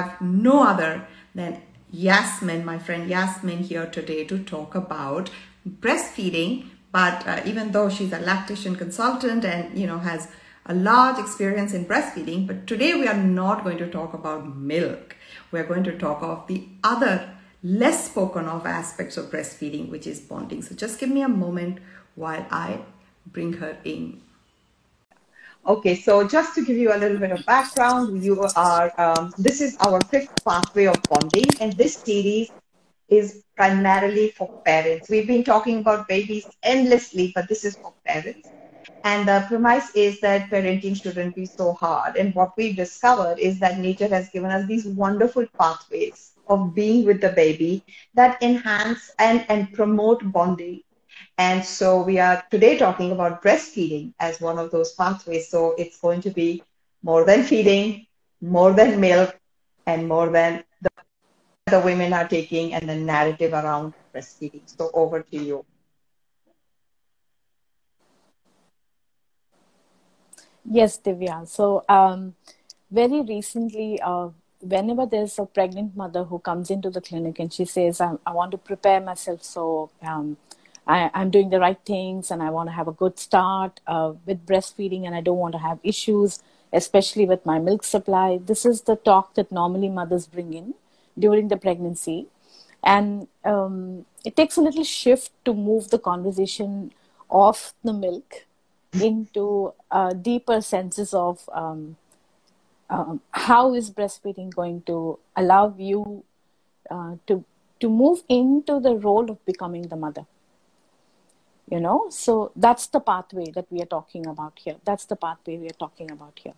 have no other than Yasmin, my friend Yasmin, here today to talk about breastfeeding. But uh, even though she's a lactation consultant and you know has a large experience in breastfeeding, but today we are not going to talk about milk. We're going to talk of the other less spoken of aspects of breastfeeding, which is bonding. So just give me a moment while I bring her in. Okay, so just to give you a little bit of background, you are, um, this is our fifth pathway of bonding, and this series is primarily for parents. We've been talking about babies endlessly, but this is for parents. And the premise is that parenting shouldn't be so hard. And what we've discovered is that nature has given us these wonderful pathways of being with the baby that enhance and, and promote bonding and so we are today talking about breastfeeding as one of those pathways. So it's going to be more than feeding, more than milk, and more than the, the women are taking and the narrative around breastfeeding. So over to you. Yes, Divya. So um, very recently, uh, whenever there's a pregnant mother who comes into the clinic and she says, I, I want to prepare myself so um, I, am doing the right things and I want to have a good start uh, with breastfeeding and I don't want to have issues, especially with my milk supply. This is the talk that normally mothers bring in during the pregnancy. And um, it takes a little shift to move the conversation off the milk into uh, deeper senses of um, um, how is breastfeeding going to allow you uh, to to move into the role of becoming the mother you know? So that's the pathway that we are talking about here. That's the pathway we are talking about here.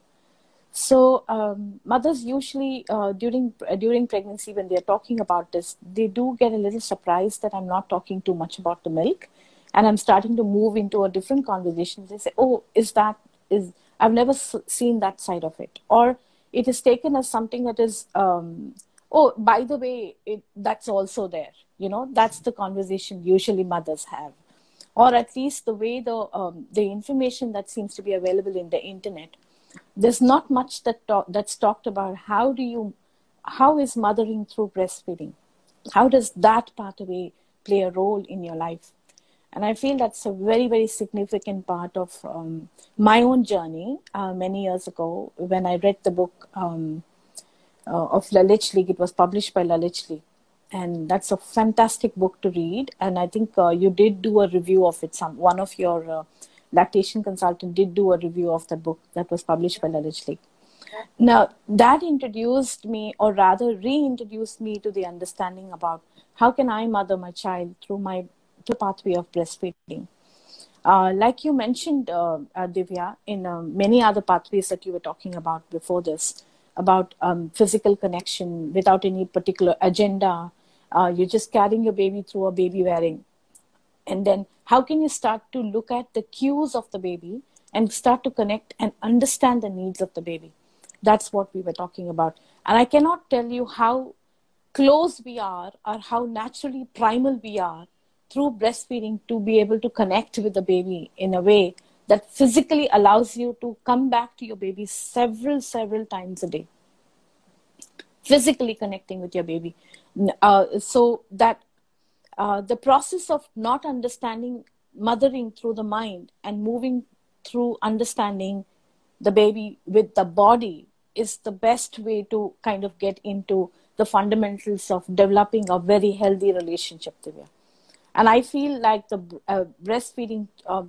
So um, mothers usually uh, during uh, during pregnancy when they are talking about this they do get a little surprised that i'm not talking too much about the milk and i'm starting to move into a different conversation. They say oh is that is i've never seen that side of it. Or it is taken as something that is um, oh by the way it, that's also there. You know that's the conversation usually mothers have or at least the way the um, the information that seems to be available in the internet there's not much that talk, that's talked about. How do you how is mothering through breastfeeding? How does that pathway play a role in your life? And i feel that's a very very significant part of um, my own journey uh, many years ago when i read the book um, uh, of La Leche League. It was published by La Leche League and that's a fantastic book to read and i think uh, you did do a review of it some one of your uh, lactation consultant did do a review of the book that was published by La Leche. Now, that introduced me, or rather reintroduced me to the understanding about how can I mother my child through my the pathway of breastfeeding. Uh, like you mentioned, uh, uh, Divya, in uh, many other pathways that you were talking about before this, about um, physical connection without any particular agenda, uh, you're just carrying your baby through a baby wearing. And then how can you start to look at the cues of the baby and start to connect and understand the needs of the baby? That's what we were talking about. And i cannot tell you how close we are or how naturally primal we are through breastfeeding to be able to connect with the baby in a way that physically allows you to come back to your baby several several times a day. Physically connecting with your baby uh, so that uh, the process of not understanding mothering through the mind and moving through understanding the baby with the body is the best way to kind of get into the fundamentals of developing a very healthy relationship Divya. and i feel like the uh, breastfeeding uh,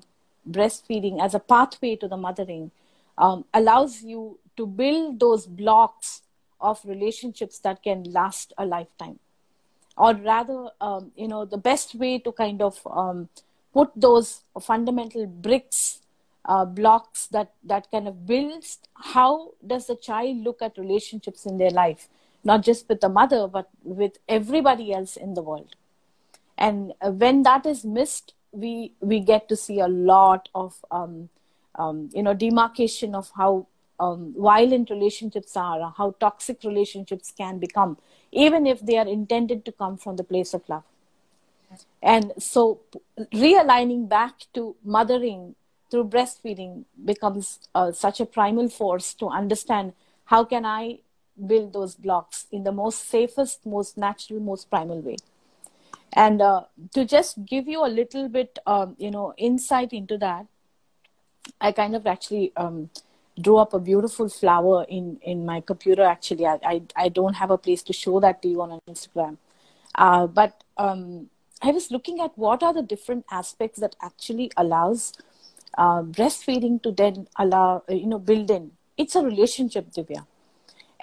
breastfeeding as a pathway to the mothering um, allows you to build those blocks of relationships that can last a lifetime. Or rather um, you know the best way to kind of um, put those fundamental bricks uh, blocks that that kind of builds how does the child look at relationships in their life? Not just with the mother but with everybody else in the world. And uh, when that is missed we we get to see a lot of um, um, you know demarcation of how um, violent relationships are, how toxic relationships can become, even if they are intended to come from the place of love. And so, realigning back to mothering through breastfeeding becomes uh, such a primal force to understand how can I build those blocks in the most safest, most natural, most primal way. And uh, to just give you a little bit, um, you know, insight into that, I kind of actually um, drew up a beautiful flower in in my computer. Actually, I I, I don't have a place to show that to you on Instagram, uh, but um, I was looking at what are the different aspects that actually allows uh, breastfeeding to then allow you know build in. It's a relationship, Divya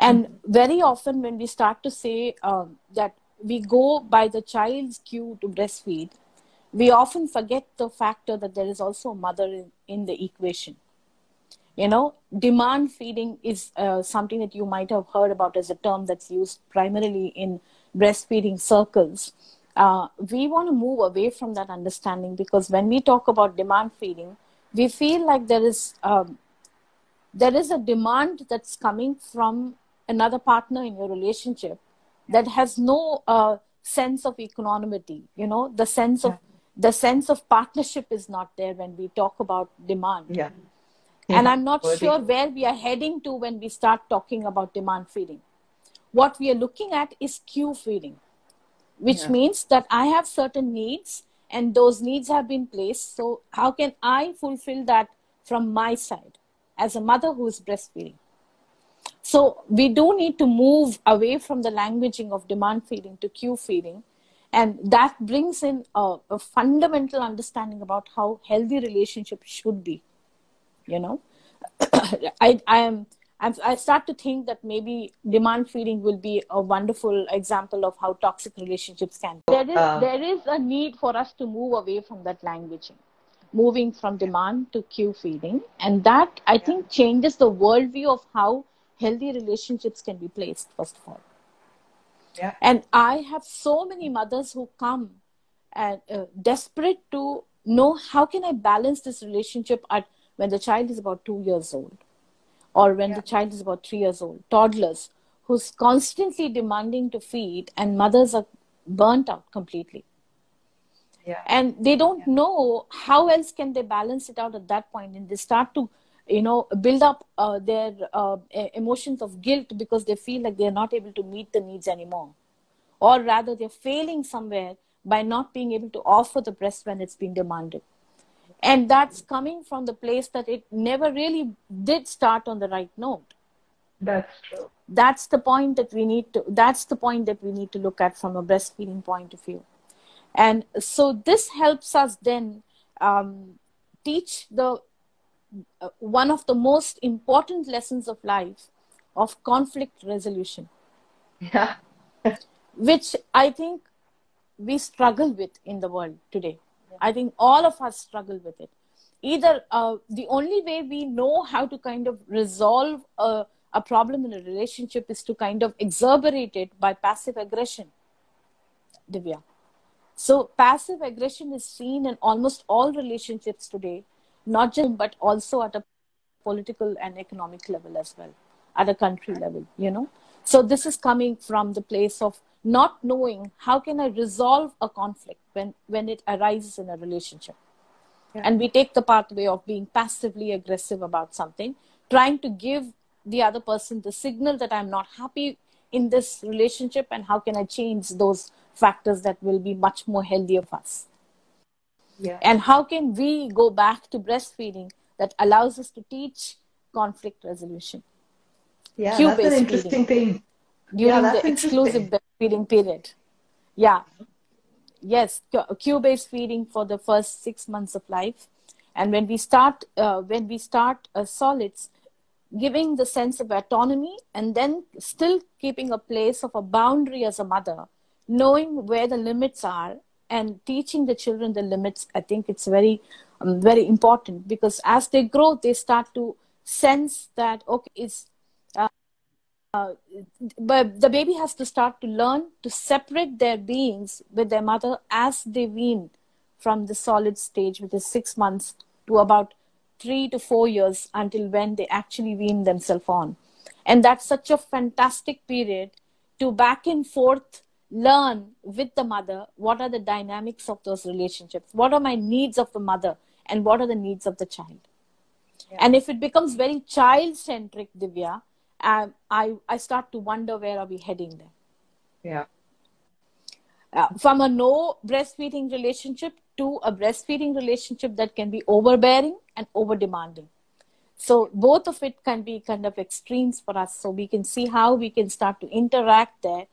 and very often, when we start to say um, that we go by the child's cue to breastfeed, we often forget the factor that there is also a mother in, in the equation. You know, demand feeding is uh, something that you might have heard about as a term that's used primarily in breastfeeding circles. Uh, we want to move away from that understanding because when we talk about demand feeding, we feel like there is um, there is a demand that's coming from another partner in your relationship that has no uh, sense of equanimity. You know the sense of the sense of partnership is not there when we talk about demand. Yeah, yeah. and i'm not sure where we are heading to when we start talking about demand feeding what we are looking at is cue feeding which yeah. means that i have certain needs and those needs have been placed so how can i fulfill that from my side as a mother who is breastfeeding so we do need to move away from the languaging of demand feeding to cue feeding. And that brings in a, a fundamental understanding about how healthy relationships should be. You know, I, I am. I start to think that maybe demand feeding will be a wonderful example of how toxic relationships can be. There is, uh, there is a need for us to move away from that languaging, moving from demand to cue feeding. And that, I think, changes the worldview of how healthy relationships can be placed first of all yeah. and i have so many mothers who come and uh, desperate to know how can i balance this relationship at when the child is about 2 years old or when yeah. the child is about 3 years old toddlers who's constantly demanding to feed and mothers are burnt out completely yeah. and they don't yeah. know how else can they balance it out at that point and they start to you know build up uh, their uh, emotions of guilt because they feel like they're not able to meet the needs anymore or rather they're failing somewhere by not being able to offer the breast when it's been demanded and that's coming from the place that it never really did start on the right note that's true that's the point that we need to that's the point that we need to look at from a breastfeeding point of view and so this helps us then um, teach the uh, one of the most important lessons of life of conflict resolution. Yeah. which I think we struggle with in the world today. I think all of us struggle with it. Either uh, the only way we know how to kind of resolve a, a problem in a relationship is to kind of exacerbate it by passive aggression. Divya. So, passive aggression is seen in almost all relationships today not just but also at a political and economic level as well at a country level you know so this is coming from the place of not knowing how can i resolve a conflict when when it arises in a relationship yeah. and we take the pathway of being passively aggressive about something trying to give the other person the signal that i'm not happy in this relationship and how can i change those factors that will be much more healthier for us yeah. And how can we go back to breastfeeding that allows us to teach conflict resolution? Yeah, that's an interesting thing. During yeah, the exclusive breastfeeding period. Yeah. Yes, cue-based feeding for the first six months of life. And when we start, uh, when we start uh, solids, giving the sense of autonomy and then still keeping a place of a boundary as a mother, knowing where the limits are and teaching the children the limits i think it's very um, very important because as they grow they start to sense that okay it's uh, but the baby has to start to learn to separate their beings with their mother as they wean from the solid stage which is six months to about three to four years until when they actually wean themselves on. And that's such a fantastic period to back and forth learn with the mother what are the dynamics of those relationships. What are my needs of the mother and what are the needs of the child. Yeah. and if it becomes very child centric divya um, I, I start to wonder where are we heading there. Yeah. Uh, from a no breastfeeding relationship to a breastfeeding relationship that can be overbearing and over demanding. So both of it can be kind of extremes for us. So we can see how we can start to interact there,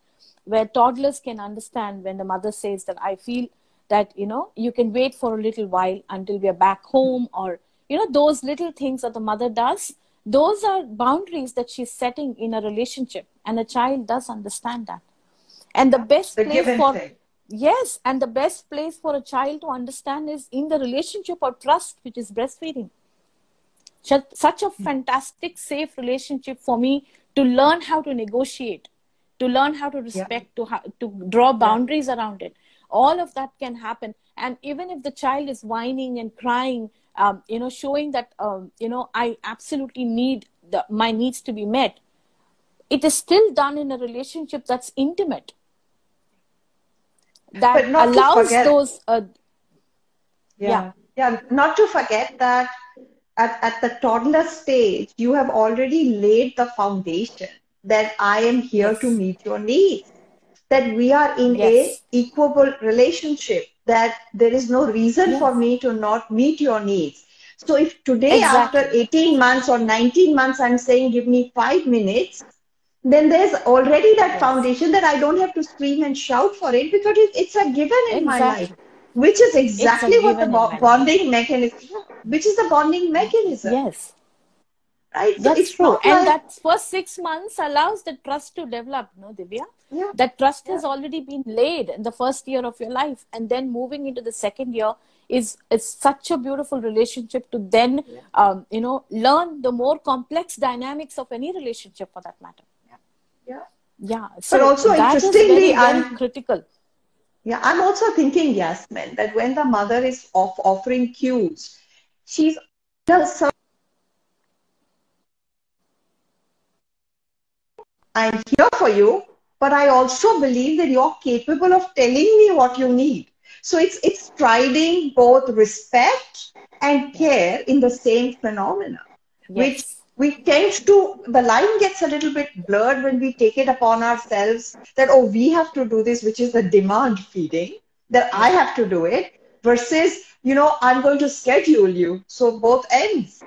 where toddlers can understand when the mother says that I feel that you know you can wait for a little while until we are back home, or you know those little things that the mother does. Those are boundaries that she's setting in a relationship, and a child does understand that. And the best the place for yes and the best place for a child to understand is in the relationship or trust which is breastfeeding. Such a fantastic safe relationship for me to learn how to negotiate to learn how to respect yeah. to how, to draw boundaries yeah. around it. All of that can happen. And even if the child is whining and crying um, you know showing that um, you know i absolutely need the, my needs to be met it is still done in a relationship that's intimate that allows those uh, yeah. yeah yeah not to forget that at, at the toddler stage you have already laid the foundation that i am here yes. to meet your needs that we are in yes. a equable relationship that there is no reason yes. for me to not meet your needs so if today exactly. after 18 months or 19 months i'm saying give me 5 minutes then there's already that yes. foundation that I don't have to scream and shout for it because it's a given in exactly. my life, which is exactly what the bo- bonding mechanism, which is the bonding mechanism. Yes. Right. That's true. Like, and that first six months allows the trust to develop, no, Divya? Yeah. That trust yeah. has already been laid in the first year of your life. And then moving into the second year is is such a beautiful relationship to then yeah. um, you know learn the more complex dynamics of any relationship for that matter yeah yeah so but also interestingly very, very I'm, critical yeah i'm also thinking yasmin that when the mother is off offering cues she's i'm here for you but i also believe that you're capable of telling me what you need. So it's it's striding both respect and care in the same phenomena yes. which we tend to the line gets a little bit blurred when we take it upon ourselves that oh we have to do this which is the demand feeding that i have to do it versus you know i'm going to schedule you. So both ends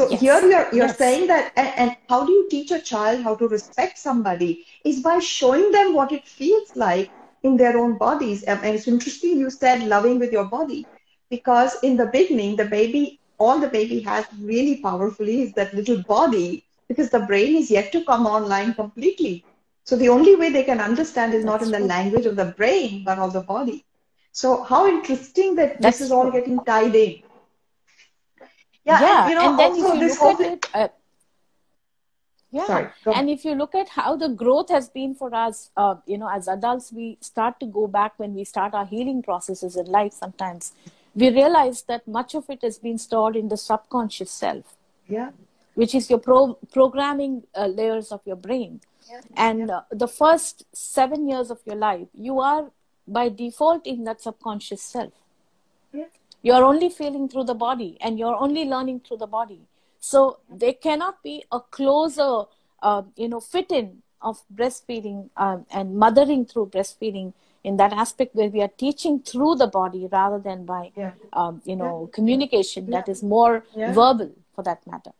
so yes. here you're you're yes. saying that and, and how do you teach a child how to respect somebody is by showing them what it feels like in their own bodies and it's interesting you said loving with your body because in the beginning the baby all the baby has really powerfully is that little body because the brain is yet to come online completely. So the only way they can understand is not in the true. language of the brain, but of the body. So how interesting that That's this is all getting tied in. Yeah, yeah. And, you know, and then if you look at it, uh, yeah, Sorry, and if you look at how the growth has been for us, uh, you know, as adults, we start to go back when we start our healing processes in life. Sometimes we realize that much of it has been stored in the subconscious self. Yeah. Which is your pro- programming uh, layers of your brain. Yeah. And yeah. Uh, the first seven years of your life, you are by default in that subconscious self. You're only feeling through the body and you're only learning through the body. So there cannot be a closer, uh, you know, fit in of breastfeeding um, and mothering through breastfeeding in that aspect where we are teaching through the body rather than by yeah. um, you know yeah. communication yeah. that is more verbal for that matter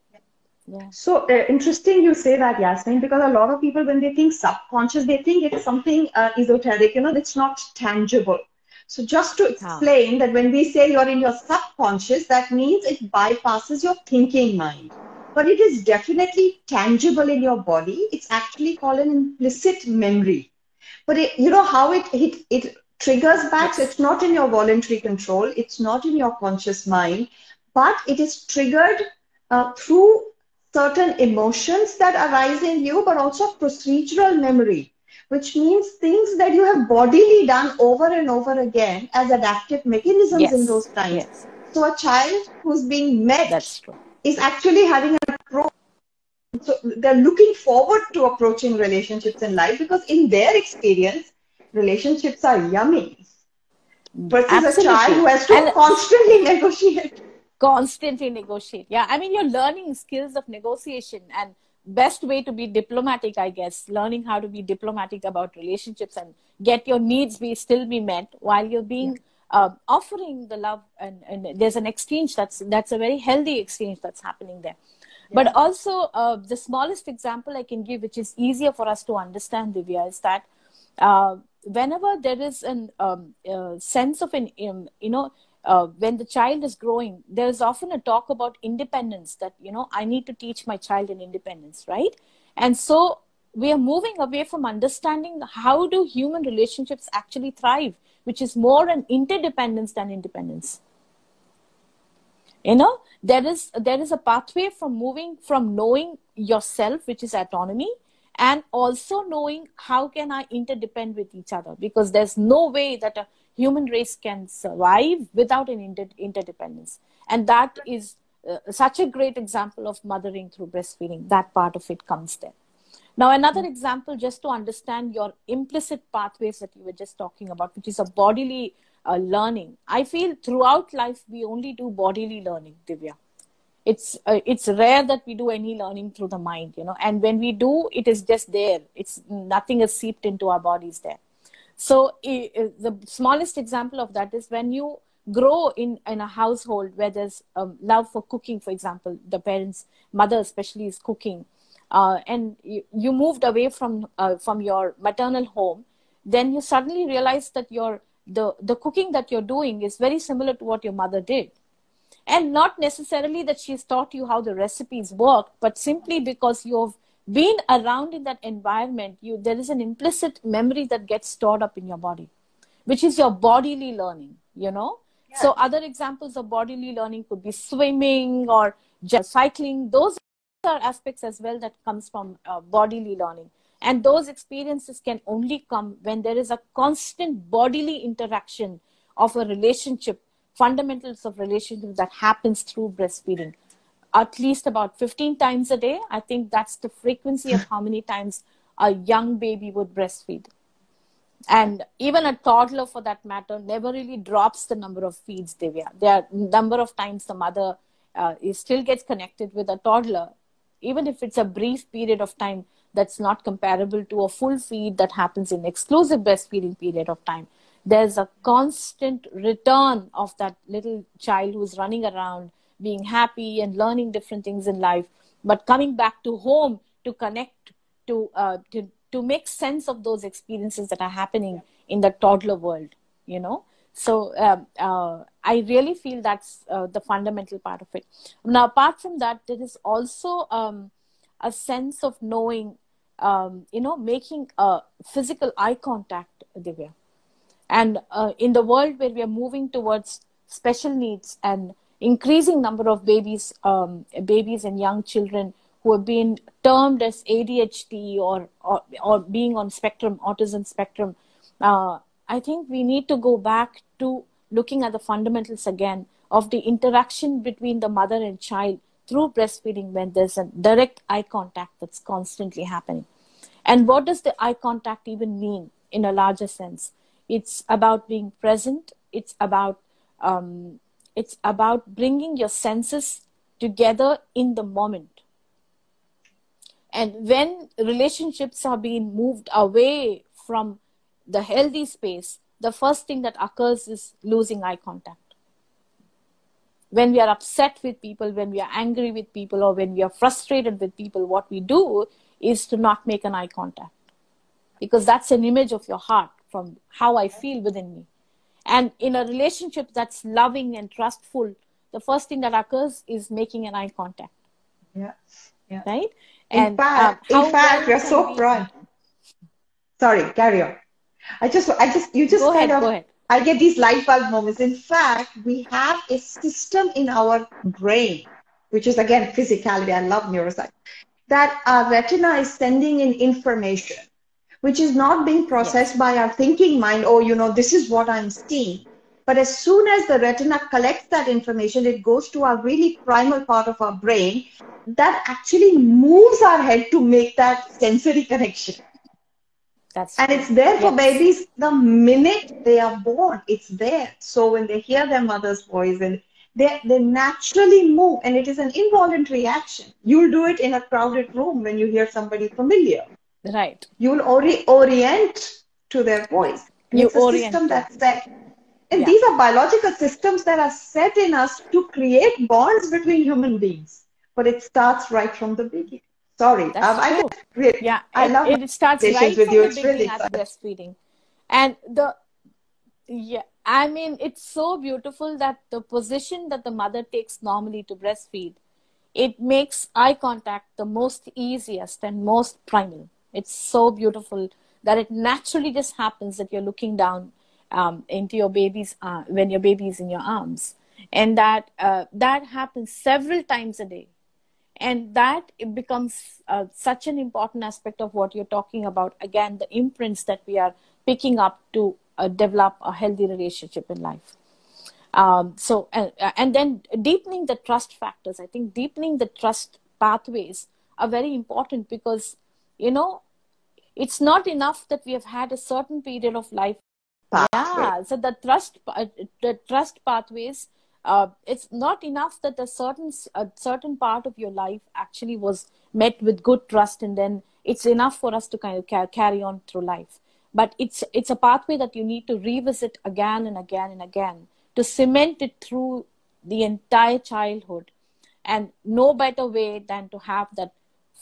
yeah. So uh, interesting you say that, Yasmin, because a lot of people, when they think subconscious, they think it's something uh, esoteric, you know, it's not tangible. So just to explain that when we say you're in your subconscious, that means it bypasses your thinking mind. But it is definitely tangible in your body. It's actually called an implicit memory. But it, you know how it, it it triggers back? So it's not in your voluntary control. It's not in your conscious mind. But it is triggered uh, through certain emotions that arise in you but also procedural memory which means things that you have bodily done over and over again as adaptive mechanisms yes. in those times yes. so a child who's being met is actually having an approach so they're looking forward to approaching relationships in life because in their experience relationships are yummy versus Absolutely. a child who has to and constantly negotiate constantly negotiate yeah i mean you're learning skills of negotiation and best way to be diplomatic i guess learning how to be diplomatic about relationships and get your needs be still be met while you're being yeah. uh, offering the love and, and there's an exchange that's that's a very healthy exchange that's happening there yeah. but also uh, the smallest example i can give which is easier for us to understand divya is that uh, whenever there is a um, uh, sense of an um, you know uh, when the child is growing there is often a talk about independence that you know i need to teach my child an independence right? And so we are moving away from understanding how do human relationships actually thrive which is more an interdependence than independence. You know there is there is a pathway from moving from knowing yourself which is autonomy and also knowing how can i interdepend with each other? Because there's no way that a human race can survive without an inter- interdependence. And that is uh, such a great example of mothering through breastfeeding that part of it comes there. Now another example just to understand your implicit pathways that you were just talking about which is a bodily uh, learning. I feel throughout life we only do bodily learning divya. It's uh, it's rare that we do any learning through the mind you know. And when we do it is just there. It's nothing is seeped into our bodies there so the smallest example of that is when you grow in in a household where there's um, love for cooking for example the parents mother especially is cooking uh, and you, you moved away from uh, from your maternal home then you suddenly realize that your the the cooking that you're doing is very similar to what your mother did. And not necessarily that she's taught you how the recipes work but simply because you've been around in that environment you there is an implicit memory that gets stored up in your body which is your bodily learning you know? Yeah. so other examples of bodily learning could be swimming or just cycling. Those are aspects as well that comes from uh, bodily learning. And those experiences can only come when there is a constant bodily interaction of a relationship fundamentals of relationship that happens through breastfeeding at least about 15 times a day. I think that's the frequency of how many times a young baby would breastfeed. And even a toddler for that matter never really drops the number of feeds divya. Are number of times the mother uh, still gets connected with a toddler even if it's a brief period of time that's not comparable to a full feed that happens in exclusive breastfeeding period of time. There's a constant return of that little child who's running around being happy and learning different things in life but coming back to home to connect to uh, to to make sense of those experiences that are happening in the toddler world you know? So um, uh, i really feel that's uh, the fundamental part of it. Now apart from that there is also um, a sense of knowing um, you know making a physical eye contact divya. And uh, in the world where we are moving towards special needs and increasing number of babies um, babies and young children who have been termed as ADHD or, or, or being on spectrum, autism spectrum, uh, I think we need to go back to looking at the fundamentals again of the interaction between the mother and child through breastfeeding when there's a direct eye contact that's constantly happening. And what does the eye contact even mean in a larger sense? It's about being present. It's about um, it's about bringing your senses together in the moment. And when relationships are being moved away from the healthy space, the first thing that occurs is losing eye contact. When we are upset with people, when we are angry with people, or when we are frustrated with people, what we do is to not make an eye contact. Because that's an image of your heart from how I feel within me. And in a relationship that's loving and trustful, the first thing that occurs is making an eye contact. Yeah. yeah. Right? In and, fact, um, in fact, you're so right. Sorry, carry on. I just, I just, you just go kind ahead, of, I get these light bulb moments. In fact, we have a system in our brain, which is again physicality. I love neuroscience. That our retina is sending in information which is not being processed yes. by our thinking mind, oh, you know, this is what I'm seeing. But as soon as the retina collects that information, it goes to our really primal part of our brain that actually moves our head to make that sensory connection. That's and it's there for yes. babies the minute they are born. It's there. So when they hear their mother's voice and they, they naturally move and it is an involuntary action. You'll do it in a crowded room when you hear somebody familiar. Right. You'll ori- orient to their voice. You it's orient system that's set. And Yeah. these are biological systems that are set in us to create bonds between human beings. But it starts right from the beginning. Sorry. That's um, I true. really, Yeah, I it, love it starts right with from you. the It's really beginning at breastfeeding, and the yeah, I mean it's so beautiful that the position that the mother takes normally to breastfeed, it makes eye contact the most easiest and most primal. It's so beautiful that it naturally just happens that you're looking down um, into your baby's uh, when your baby is in your arms, and that uh, that happens several times a day. And that it becomes uh, such an important aspect of what you're talking about. Again the imprints that we are picking up to uh, develop a healthy relationship in life. Um, so and, and then deepening the trust factors. I think deepening the trust pathways are very important because you know it's not enough that we have had a certain period of life. Yeah so the trust uh, the trust pathways uh, it's not enough that a certain a certain part of your life actually was met with good trust and then it's enough for us to kind of ca- carry on through life. But it's it's a pathway that you need to revisit again and again and again to cement it through the entire childhood. And no better way than to have that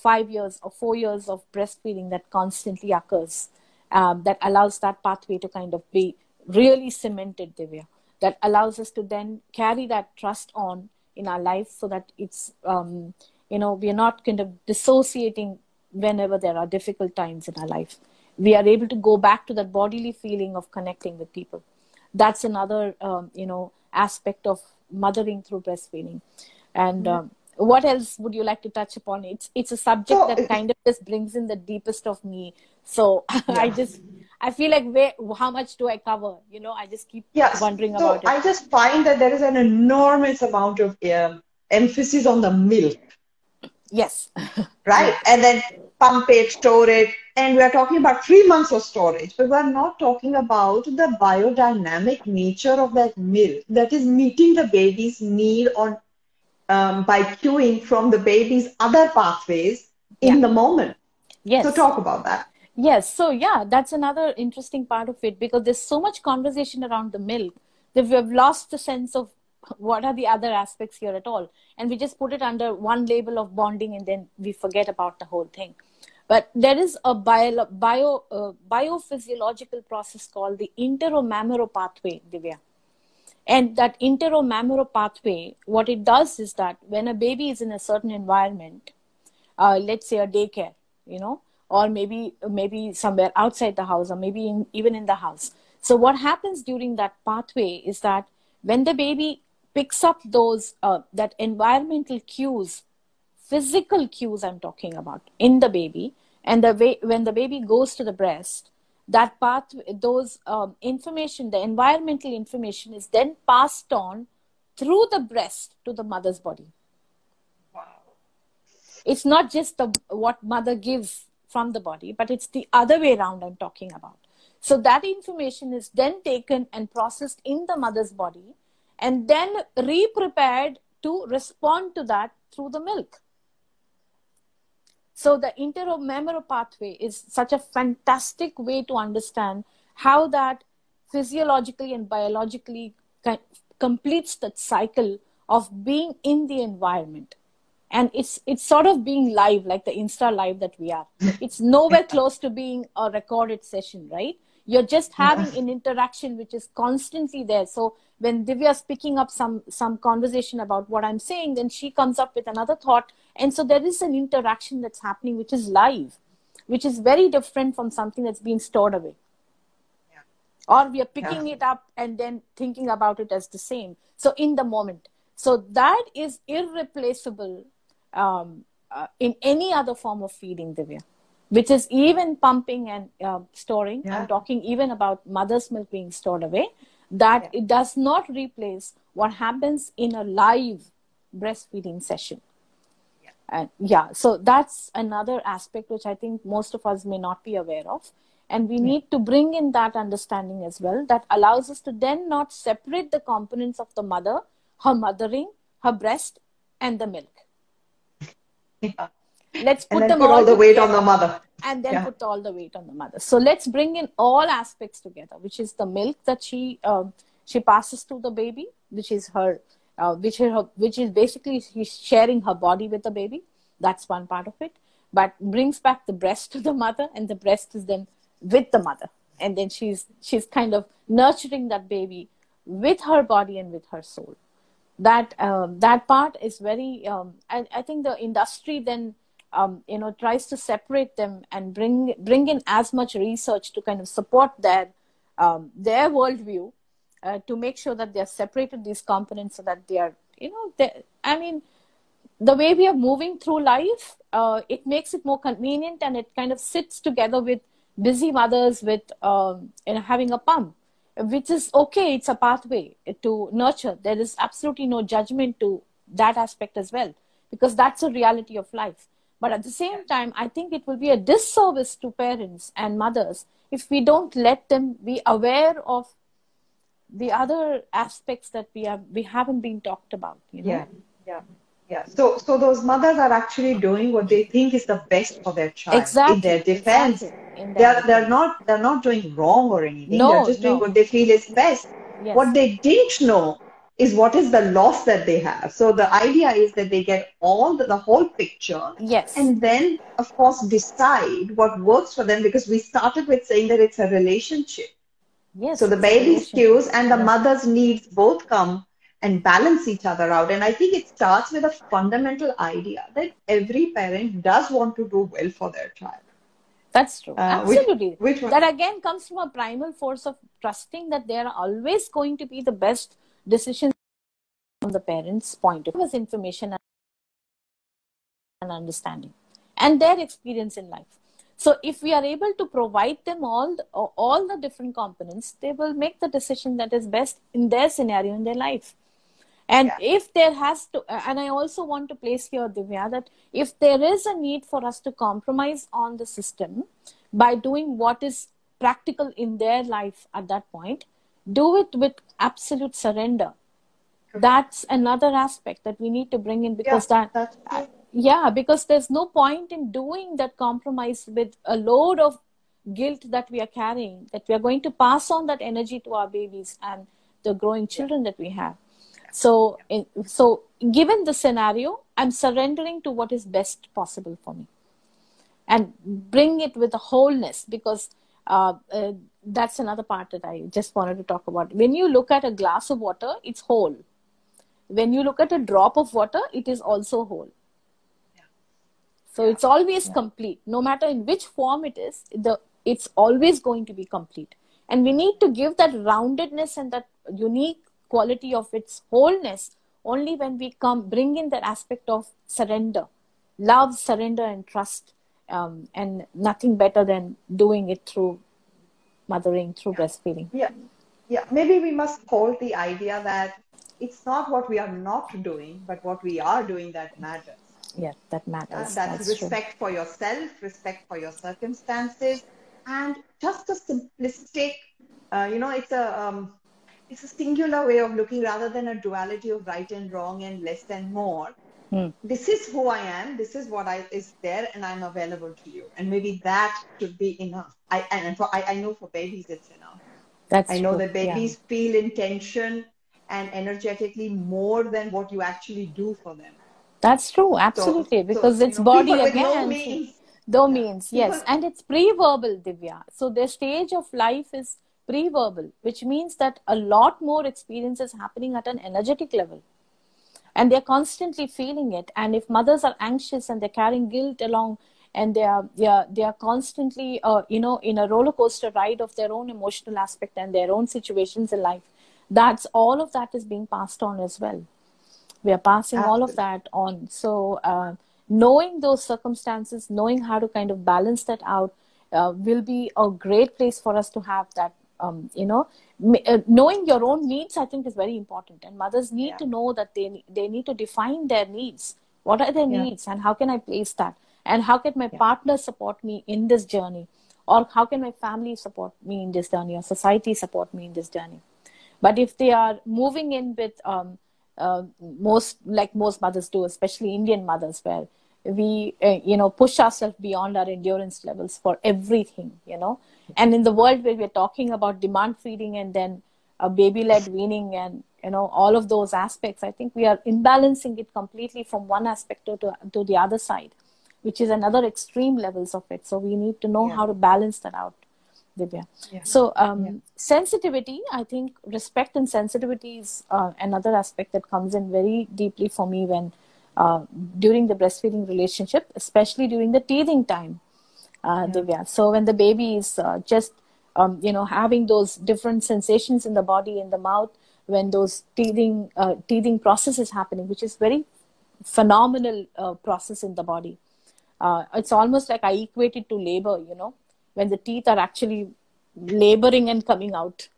five years or four years of breastfeeding that constantly occurs um, that allows that pathway to kind of be really cemented divya. That allows us to then carry that trust on in our life so that it's um, you know we're not kind of dissociating whenever there are difficult times in our life. We are able to go back to that bodily feeling of connecting with people. That's another um, you know aspect of mothering through breastfeeding. And um, what else would you like to touch upon? It's it's a subject So, that kind of just brings in the deepest of me. So i just i feel like where how much do i cover? You know i just keep Yes. wondering so about it. I just find that there is an enormous amount of um, emphasis on the milk, yes. Right? And then pump it, store it, and we are talking about three months of storage, but we are not talking about the biodynamic nature of that milk that is meeting the baby's need on um, by cueing from the baby's other pathways in Yeah. the moment. yes So talk about that. Yes, so yeah, that's another interesting part of it because there's so much conversation around the milk that we've lost the sense of what are the other aspects here at all. And we just put it under one label of bonding and then we forget about the whole thing. But there is a bio, bio, uh, biophysiological process called the enteromammary pathway, Divya. And that enteromammary pathway, what it does is that when a baby is in a certain environment, uh, let's say a daycare, you know, or maybe maybe somewhere outside the house, or maybe in, even in the house. So what happens during that pathway is that when the baby picks up those uh, that environmental cues, physical cues I'm talking about in the baby, and the way when the baby goes to the breast, that path, those um, information, the environmental information is then passed on through the breast to the mother's body. Wow. It's not just the what mother gives from the body but it's the other way around i'm talking about. So that information is then taken and processed in the mother's body and then re-prepared to respond to that through the milk so the enteromammary pathway is such a fantastic way to understand how that physiologically and biologically completes that cycle of being in the environment. And it's it's sort of being live like the insta live that we are. It's nowhere close to being a recorded session right you're just having an interaction which is constantly there. So when divya's picking up some some conversation about what i'm saying then she comes up with another thought. And so there is an interaction that's happening which is live which is very different from something that's being stored away. Or we are picking Yeah. it up and then thinking about it as the same. So in the moment. So that is irreplaceable um, uh, in any other form of feeding divya which is even pumping and uh, storing Yeah. i'm talking even about mother's milk being stored away that Yeah. it does not replace what happens in a live breastfeeding session and yeah so that's another aspect which i think most of us may not be aware of and we need to bring in that understanding as well that allows us to then not separate the components of the mother her mothering, her breast, and the milk. Let's put And them put all, all the weight on the mother. and then Yeah. put all the weight on the mother. So let's bring in all aspects together, which is the milk that she um, she passes to the baby, which is her, uh, which is her, which is basically she's sharing her body with the baby. That's one part of it. But brings back the breast to the mother, and the breast is then with the mother, and then she's she's kind of nurturing that baby with her body and with her soul. That um, that part is very. Um, I, I think the industry then um, you know tries to separate them and bring bring in as much research to kind of support their um, their worldview uh, to make sure that they are separated these components so that they are you know they, I mean the way we are moving through life uh, it makes it more convenient and it kind of sits together with busy mothers with um, you know having a pump which is okay. It's a pathway to nurture. There is absolutely no judgment to that aspect as well because that's a reality of life but at the same time i think it will be a disservice to parents and mothers if we don't let them be aware of the other aspects that we have we haven't been talked about you know Yeah, yeah, yeah. So, so those mothers are actually doing what they think is the best for their child. exactly In their defense, exactly. In their are they're not they're not doing wrong or anything. No, they're just doing what they feel is best. yes. What they didn't know is what is the loss that they have. So the idea is that they get all the, the whole picture yes and then of course decide what works for them because we started with saying that it's a relationship. yes So the baby's cues and the Yes. mother's needs both come and balance each other out. And I think it starts with a fundamental idea that every parent does want to do well for their child. That's true. Uh, Absolutely. which one- that again comes from a primal force of trusting that there are always going to be the best decisions from the parents' point of view, as information and understanding, and their experience in life. So, if we are able to provide them all the, all the different components, they will make the decision that is best in their scenario in their life. And Yeah. if there has to, uh, and I also want to place here, Divya, that if there is a need for us to compromise on the system by doing what is practical in their life at that point, do it with absolute surrender. That's another aspect that we need to bring in because that, that's true. yeah, because there's no point in doing that compromise with a load of guilt that we are carrying, that we are going to pass on that energy to our babies and the growing children that we have. So, in, so given the scenario, I'm surrendering to what is best possible for me, and bring it with a wholeness because uh, uh, that's another part that I just wanted to talk about. When you look at a glass of water, it's whole. When you look at a drop of water, it is also whole. So it's always complete, no matter in which form it is. The it's always going to be complete, and we need to give that roundedness and that unique quality of its wholeness only when we come bring in that aspect of surrender, love, surrender, and trust, um, and nothing better than doing it through mothering, through breastfeeding. Yeah, yeah. Maybe we must hold the idea that it's not what we are not doing, but what we are doing that matters. Yeah, that matters. that's, That's true. respect for yourself, respect for your circumstances, and just a simplistic, uh, you know, it's a um, it's a singular way of looking rather than a duality of right and wrong and less and more. Hmm. This is who I am. This is what I is there, and I'm available to you. And maybe that should be enough. I and for I, I know for babies it's enough. That's I know true. that babies feel intention and energetically more than what you actually do for them. That's true, absolutely, so, because you it's know, body again. means- Though Yeah. means, yes, People- and it's pre-verbal, Divya. So their stage of life is pre-verbal, which means that a lot more experience is happening at an energetic level, and they're constantly feeling it. And if mothers are anxious and they're carrying guilt along, and they are they are they are constantly, uh, you know, in a roller coaster ride of their own emotional aspect and their own situations in life, that's all of that is being passed on as well. We are passing all of that on. So uh, knowing those circumstances knowing how to kind of balance that out uh, will be a great place for us to have that um, you know m- uh, knowing your own needs i think is very important. And mothers need Yeah. to know that they they need to define their needs. What are their Yeah. needs? And how can i place that? And how can my partner support me in this journey? Or how can my family support me in this journey? Or society support me in this journey? But if they are moving in with um, uh, most like most mothers do, especially Indian mothers, where we uh, you know push ourselves beyond our endurance levels for everything, you know. And in the world where we're talking about demand feeding and then a baby-led weaning and you know all of those aspects, I think we are imbalancing it completely from one aspect to to, to the other side, which is another extreme levels of it. So we need to know Yeah. how to balance that out. Divya. Yeah. So um, Yeah. sensitivity, I think respect and sensitivity is uh, another aspect that comes in very deeply for me when uh, during the breastfeeding relationship, especially during the teething time, uh, Divya. So when the baby is uh, just um, you know having those different sensations in the body, in the mouth, when those teething uh, teething process is happening, which is very phenomenal uh, process in the body. Uh, it's almost like I equate it to labor, you know, when the teeth are actually laboring and coming out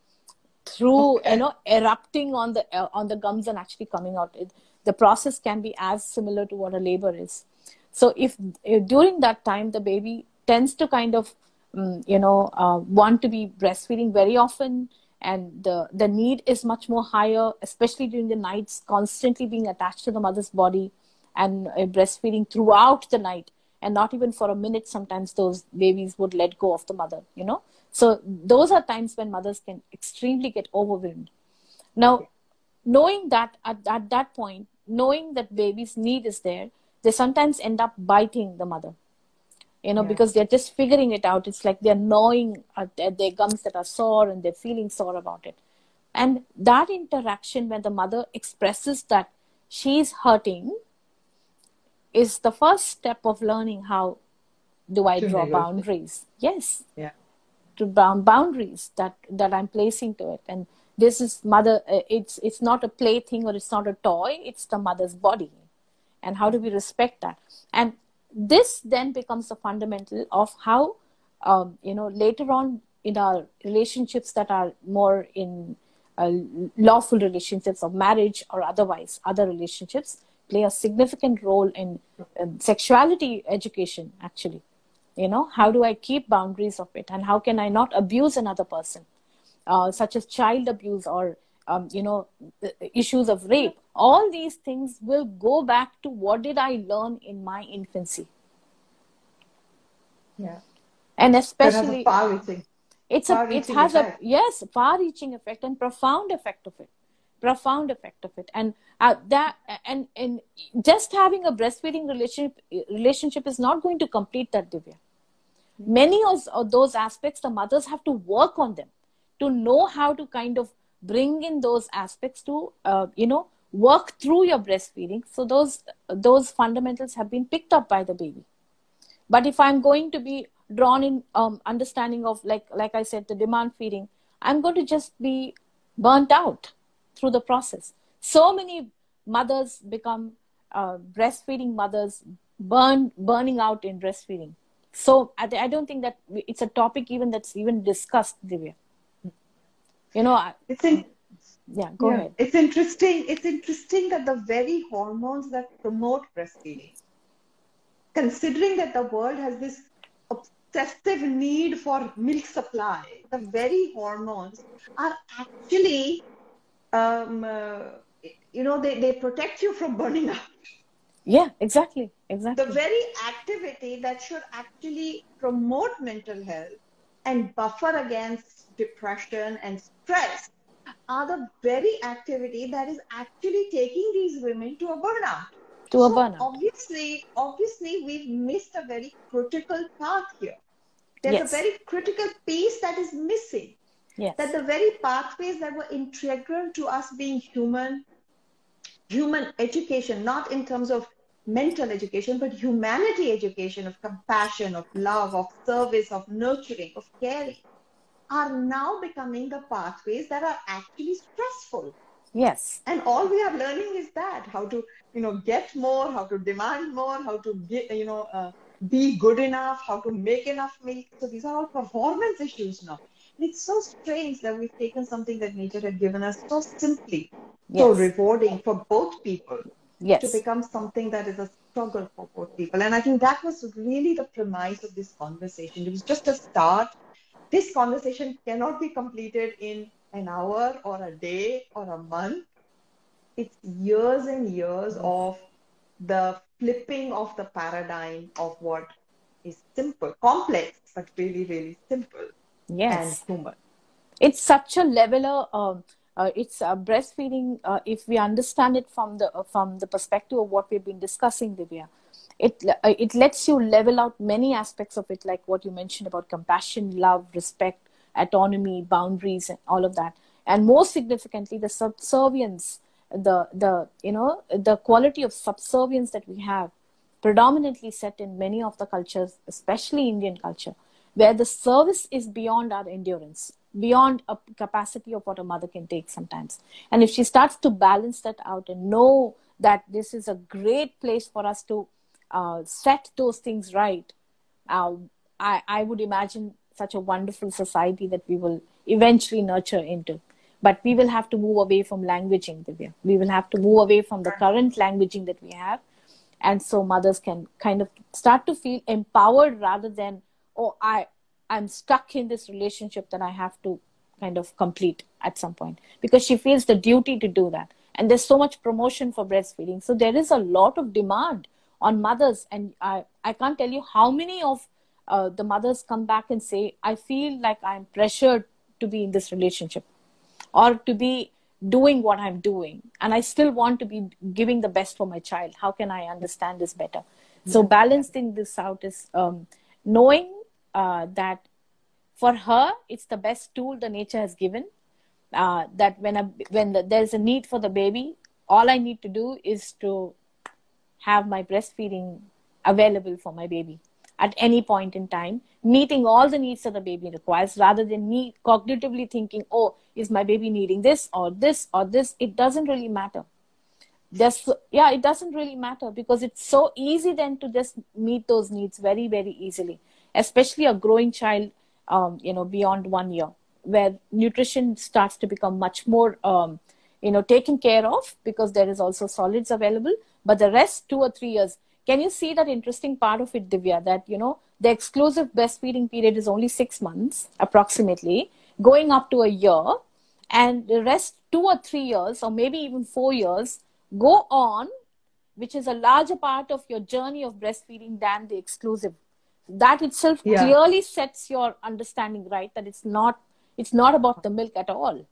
through, Okay. you know, erupting on the uh, on the gums and actually coming out. It, the process can be as similar to what a labor is. So if, if during that time the baby tends to kind of, um, you know, uh, want to be breastfeeding very often, and the the need is much more higher, especially during the nights, constantly being attached to the mother's body and uh, breastfeeding throughout the night and not even for a minute sometimes those babies would let go of the mother you know so those are times when mothers can extremely get overwhelmed now knowing that at, at that point knowing that baby's need is there they sometimes end up biting the mother you know Yeah. because they're just figuring it out it's like they're gnawing at, at their gums that are sore and they're feeling sore about it and that interaction when the mother expresses that she's hurting is the first step of learning how do I To draw boundaries. Yes, Yeah. to bound boundaries that that I'm placing to it. And this is mother. uh, It's it's not a plaything or it's not a toy. It's the mother's body, and how do we respect that? And this then becomes the fundamental of how um, you know later on in our relationships that are more in uh, lawful relationships of marriage or otherwise other relationships play a significant role in um, sexuality education actually you know how do i keep boundaries of it and how can i not abuse another person uh, such as child abuse or um, you know issues of rape all these things will go back to what did i learn in my infancy Yeah. and especially far-reaching. it's a it far-reaching has effect. a yes far-reaching effect and profound effect of it profound effect of it and uh, that and and just having a breastfeeding relationship relationship is not going to complete that divya many of, of those aspects the mothers have to work on them to know how to kind of bring in those aspects to uh, you know work through your breastfeeding. So those those fundamentals have been picked up by the baby. But if i'm going to be drawn in um, understanding of like like i said the demand feeding i'm going to just be burnt out through the process. So many mothers become uh, breastfeeding mothers burn burning out in breastfeeding. So I, I don't think that it's a topic even that's even discussed divya you know I, It's in, yeah go yeah. ahead It's interesting. It's interesting that the very hormones that promote breastfeeding, considering that the world has this obsessive need for milk supply, the very hormones are actually, um, uh, you know, they, they protect you from burning out. yeah exactly exactly The very activity that should actually promote mental health and buffer against depression and stress are the very activity that is actually taking these women to a burnout. to a So burnout Obviously, obviously, we've missed a very critical part here. There's Yes. a very critical piece that is missing. yes That the very pathways that were integral to us being human, human education, not in terms of mental education, but humanity education of compassion, of love, of service, of nurturing, of caring, are now becoming the pathways that are actually stressful. yes And all we are learning is that how to, you know, get more, how to demand more, how to get, you know, uh, be good enough, how to make enough milk. So these are all performance issues now. And it's so strange that we've taken something that nature had given us so simply, so rewarding for both people yes to become something that is a struggle for both people. And I think that was really the premise of this conversation. It was just a start. This conversation cannot be completed in an hour or a day or a month. it's years and years of the flipping of the paradigm of what is simple, complex, but really, really simple. Yes. And human. It's such a leveler. Um, uh, it's uh, breastfeeding. Uh, if we understand it from the uh, from the perspective of what we've been discussing, Divya, it uh, it lets you level out many aspects of it, like what you mentioned about compassion, love, respect, autonomy, boundaries, and all of that. And most significantly, the subservience, the the you know the quality of subservience that we have, predominantly set in many of the cultures, especially Indian culture, where the service is beyond our endurance beyond a capacity of what a mother can take sometimes. And if she starts to balance that out and know that this is a great place for us to uh, set those things right, uh, I, I would imagine such a wonderful society that we will eventually nurture into. But we will have to move away from languaging, Divya. We will have to move away from the current languaging that we have. And so mothers can kind of start to feel empowered rather than, oh, I, I'm stuck in this relationship that I have to kind of complete at some point because she feels the duty to do that. And there's so much promotion for breastfeeding. So there is a lot of demand on mothers. And I, I can't tell you how many of uh, the mothers come back and say, I feel like I'm pressured to be in this relationship or to be doing what I'm doing. And I still want to be giving the best for my child. How can I understand this better? So balancing this out is um, knowing uh, that for her it's the best tool the nature has given uh, that when a when the, there's a need for the baby all i need to do is to have my breastfeeding available for my baby at any point in time meeting all the needs that the baby requires rather than me cognitively thinking oh is my baby needing this or this or this? It doesn't really matter. Just yeah it doesn't really matter because it's so easy then to just meet those needs very very easily especially a growing child, um, you know, beyond one year, where nutrition starts to become much more, um, you know, taken care of because there is also solids available. But the rest, two or three years, can you see that interesting part of it, Divya? That you know, the exclusive breastfeeding period is only six months, approximately, going up to a year, and the rest, two or three years, or maybe even four years, go on which is a larger part of your journey of breastfeeding than the exclusive that itself yeah. clearly sets your understanding right? That it's not it's not about the milk at all.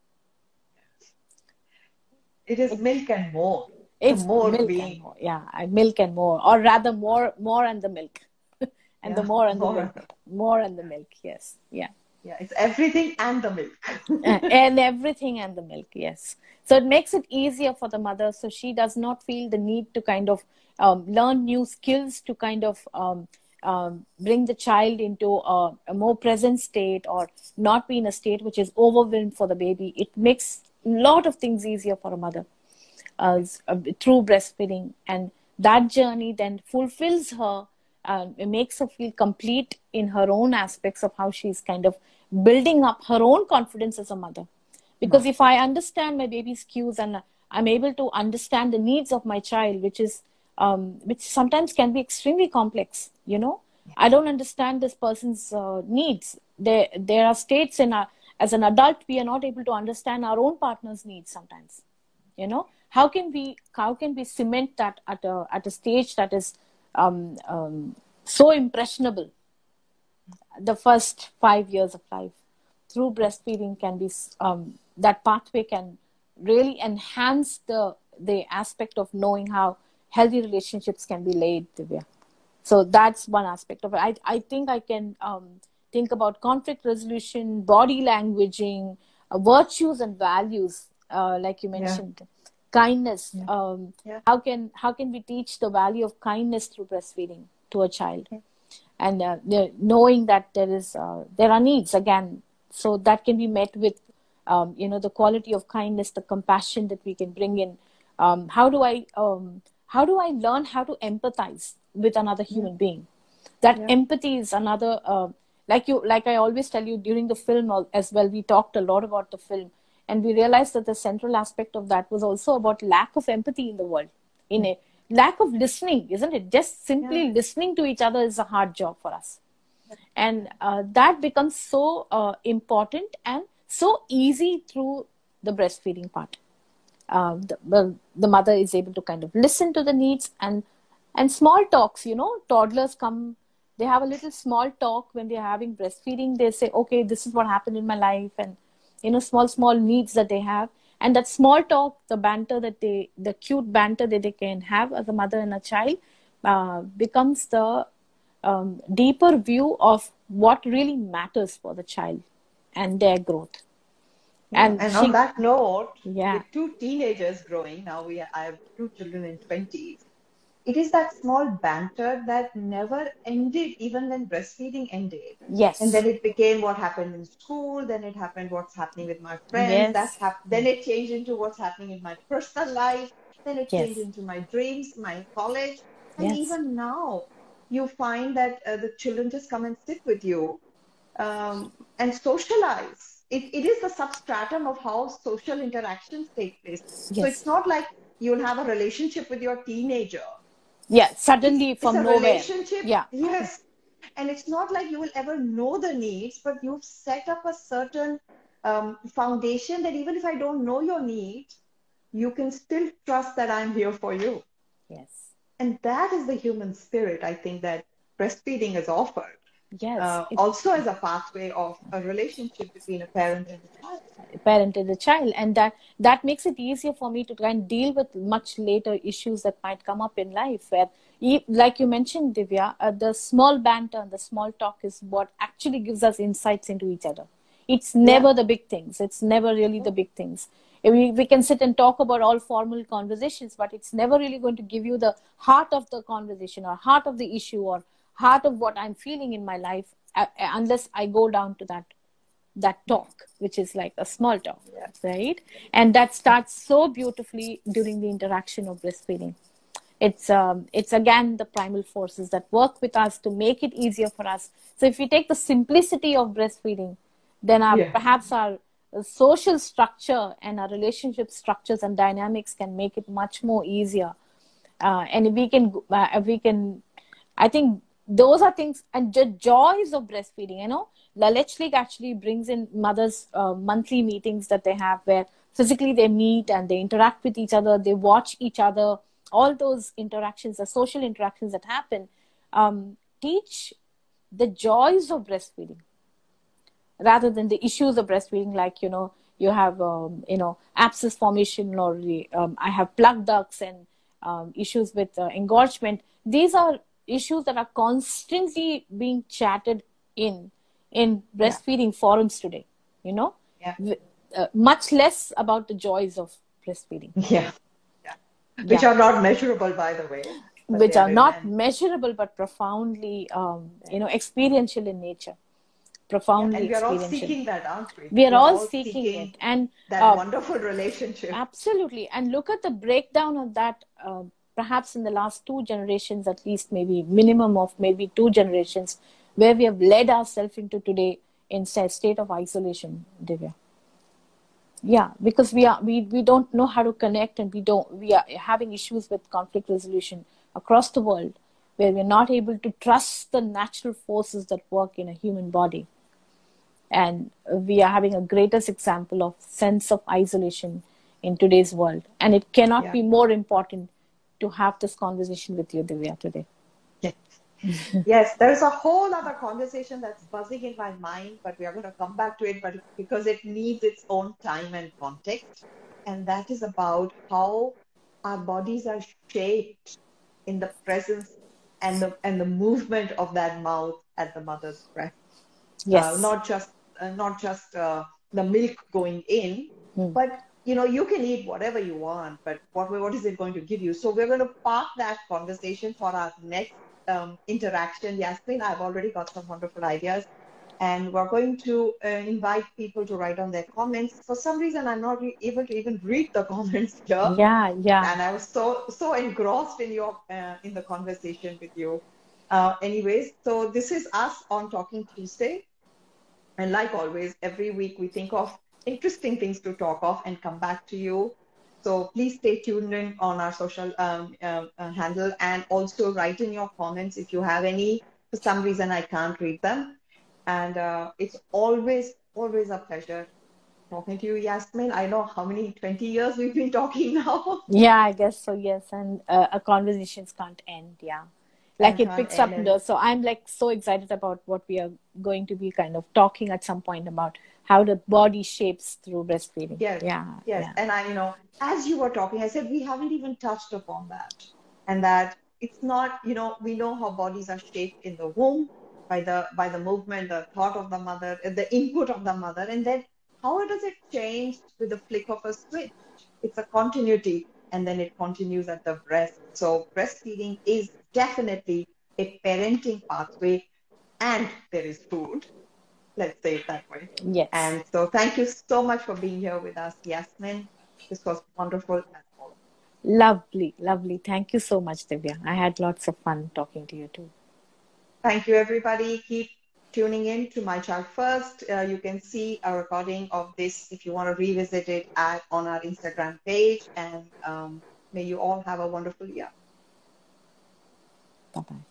It is milk and more. It's more milk being... and more. Yeah milk and more. Or rather more more and the milk. And yeah, the more and more. the milk. More and the milk yes. Yeah. Yeah it's everything and the milk. And everything and the milk yes. So it makes it easier for the mother. So she does not feel the need to kind of um, learn new skills to kind of um, um, bring the child into a, a, more present state or not be in a state which is overwhelmed for the baby. It makes a lot of things easier for a mother uh, through breastfeeding. And that journey then fulfills her, uh, it makes her feel complete in her own aspects of how she's kind of building up her own confidence as a mother. Because if I understand my baby's cues and I'm able to understand the needs of my child, which is um, which sometimes can be extremely complex you know? I don't understand this person's uh, needs. There there are states in our as an adult we are not able to understand our own partner's needs sometimes you know? How can we how can we cement that at a at a stage that is um, um, so impressionable? The first five years of life through breastfeeding can be um, that pathway can really enhance the the aspect of knowing how healthy relationships can be laid Divya. So that's one aspect of it. I, I think I can um, think about conflict resolution, body languaging, uh, virtues and values, uh, like you mentioned, yeah. kindness. Yeah. Um, yeah. How can how can we teach the value of kindness through breastfeeding to a child, and uh, knowing that there is uh, there are needs again, so that can be met with um, you know the quality of kindness, the compassion that we can bring in. Um, how do I um, how do I learn how to empathize with another human yeah. being? That yeah. empathy is another, uh, like you, like I always tell you during the film as well. We talked a lot about the film, and we realized that the central aspect of that was also about lack of empathy in the world, in a lack of listening, isn't it? Just simply yeah. listening to each other is a hard job for us, and uh, that becomes so uh, important and so easy through the breastfeeding part uh, the, well, the mother is able to kind of listen to the needs and and small talks you know toddlers come they have a little small talk when they're having breastfeeding they say okay this is what happened in my life and you know small small needs that they have. And that small talk the banter that they the cute banter that they can have as a mother and a child uh, becomes the um, deeper view of what really matters for the child and their growth and, and she, on that note yeah with two teenagers growing now we i have two children in 20s it is that small banter that never ended even when breastfeeding ended yes and then it became what happened in school then it happened what's happening with my friends Yes. that's hap- then it changed into what's happening in my personal life then it Yes. changed into my dreams my college and Yes. even now you find that uh, the children just come and sit with you um, and socialize it, it is the substratum of how social interactions take place. So it's not like you'll have a relationship with your teenager. Yeah suddenly it's from a nowhere. relationship yeah. yes. And it's not like you will ever know the needs but you've set up a certain um, foundation that even if i don't know your needs you can still trust that i'm here for you. Yes. And that is the human spirit i think that breastfeeding is offered yes uh, also as a pathway of a relationship between a parent and a child. Parent and the child and that that makes it easier for me to try and deal with much later issues that might come up in life where like you mentioned divya uh, the small banter and the small talk is what actually gives us insights into each other. It's never the big things. It's never really the big things. We, we can sit and talk about all formal conversations but it's never really going to give you the heart of the conversation or heart of the issue or heart of what i'm feeling in my life uh, uh, unless i go down to that that talk, which is like a small talk, right? And that starts so beautifully during the interaction of breastfeeding. It's um, it's again the primal forces that work with us to make it easier for us. So if we take the simplicity of breastfeeding, then our, Yeah. perhaps our uh, social structure and our relationship structures and dynamics can make it much more easier. Uh, and we can uh, we can I think those are things and the joys of breastfeeding. You know, La Leche League actually brings in mothers' uh, monthly meetings that they have where physically they meet and they interact with each other, they watch each other. All those interactions, the social interactions that happen, um, teach the joys of breastfeeding rather than the issues of breastfeeding like you know you have um, you know abscess formation or um, i have plug ducts and um, issues with uh, engorgement these are issues that are constantly being chatted in in breastfeeding forums today you know? Yeah. Uh, much less about the joys of breastfeeding. Yeah, yeah. which Yeah. are not measurable by the way which are not immense. measurable but profoundly um, you know experiential in nature. Profoundly and we are all seeking that aren't we? We are We're all seeking it and that uh, wonderful relationship. absolutely. And look at the breakdown of that uh, perhaps in the last two generations at least maybe minimum of maybe two generations where we have led ourselves into today in a state of isolation divya. Yeah because we are we, we don't know how to connect and we don't we are having issues with conflict resolution across the world where we're not able to trust the natural forces that work in a human body. And we are having a greatest example of sense of isolation in today's world. And it cannot Yeah. be more important to have this conversation with you divya today. Yes. Yes, there's a whole other conversation that's buzzing in my mind but we are going to come back to it but because it needs its own time and context and that is about how our bodies are shaped in the presence and the and the movement of that mouth at the mother's breast. Yes. Uh, not just uh, not just uh, the milk going in, Hmm. but you know you can eat whatever you want, but what what is it going to give you? So we're going to park that conversation for our next um, interaction. Yasmin, I've already got some wonderful ideas, and we're going to uh, invite people to write on their comments. For some reason, I'm not re- able to even read the comments here yeah yeah and I was so so engrossed in your uh, in the conversation with you. Uh, anyways, so this is us on Talking Tuesday, and like always, every week we think of interesting things to talk of and come back to you. So please stay tuned in on our social um, um, uh, handle and also write in your comments if you have any. For some reason, I can't read them, and uh, it's always always a pleasure talking to you, Yasmin. I know how many 20 years we've been talking now. Yeah, I guess so. Yes, and uh, our conversations can't end. Yeah, like And it picks up. so I'm like so excited about what we are going to be kind of talking at some point about how the body shapes through breastfeeding. Yes. Yeah. Yes. yeah. And I, you know, as you were talking, I said we haven't even touched upon that. And that it's not, you know, we know how bodies are shaped in the womb by the by the movement, the thought of the mother, the input of the mother, and then how does it change with the flick of a switch? It's a continuity, and then it continues at the breast. So breastfeeding is definitely a parenting pathway, and there is food. Let's say it that way. Yes. And so thank you so much for being here with us, Yasmin. This was wonderful. Lovely, lovely. Thank you so much, Divya. I had lots of fun talking to you too. Thank you, everybody. Keep tuning in to My Child First. Uh, you can see a recording of this if you want to revisit it at, on our Instagram page. And um, may you all have a wonderful year. Bye bye.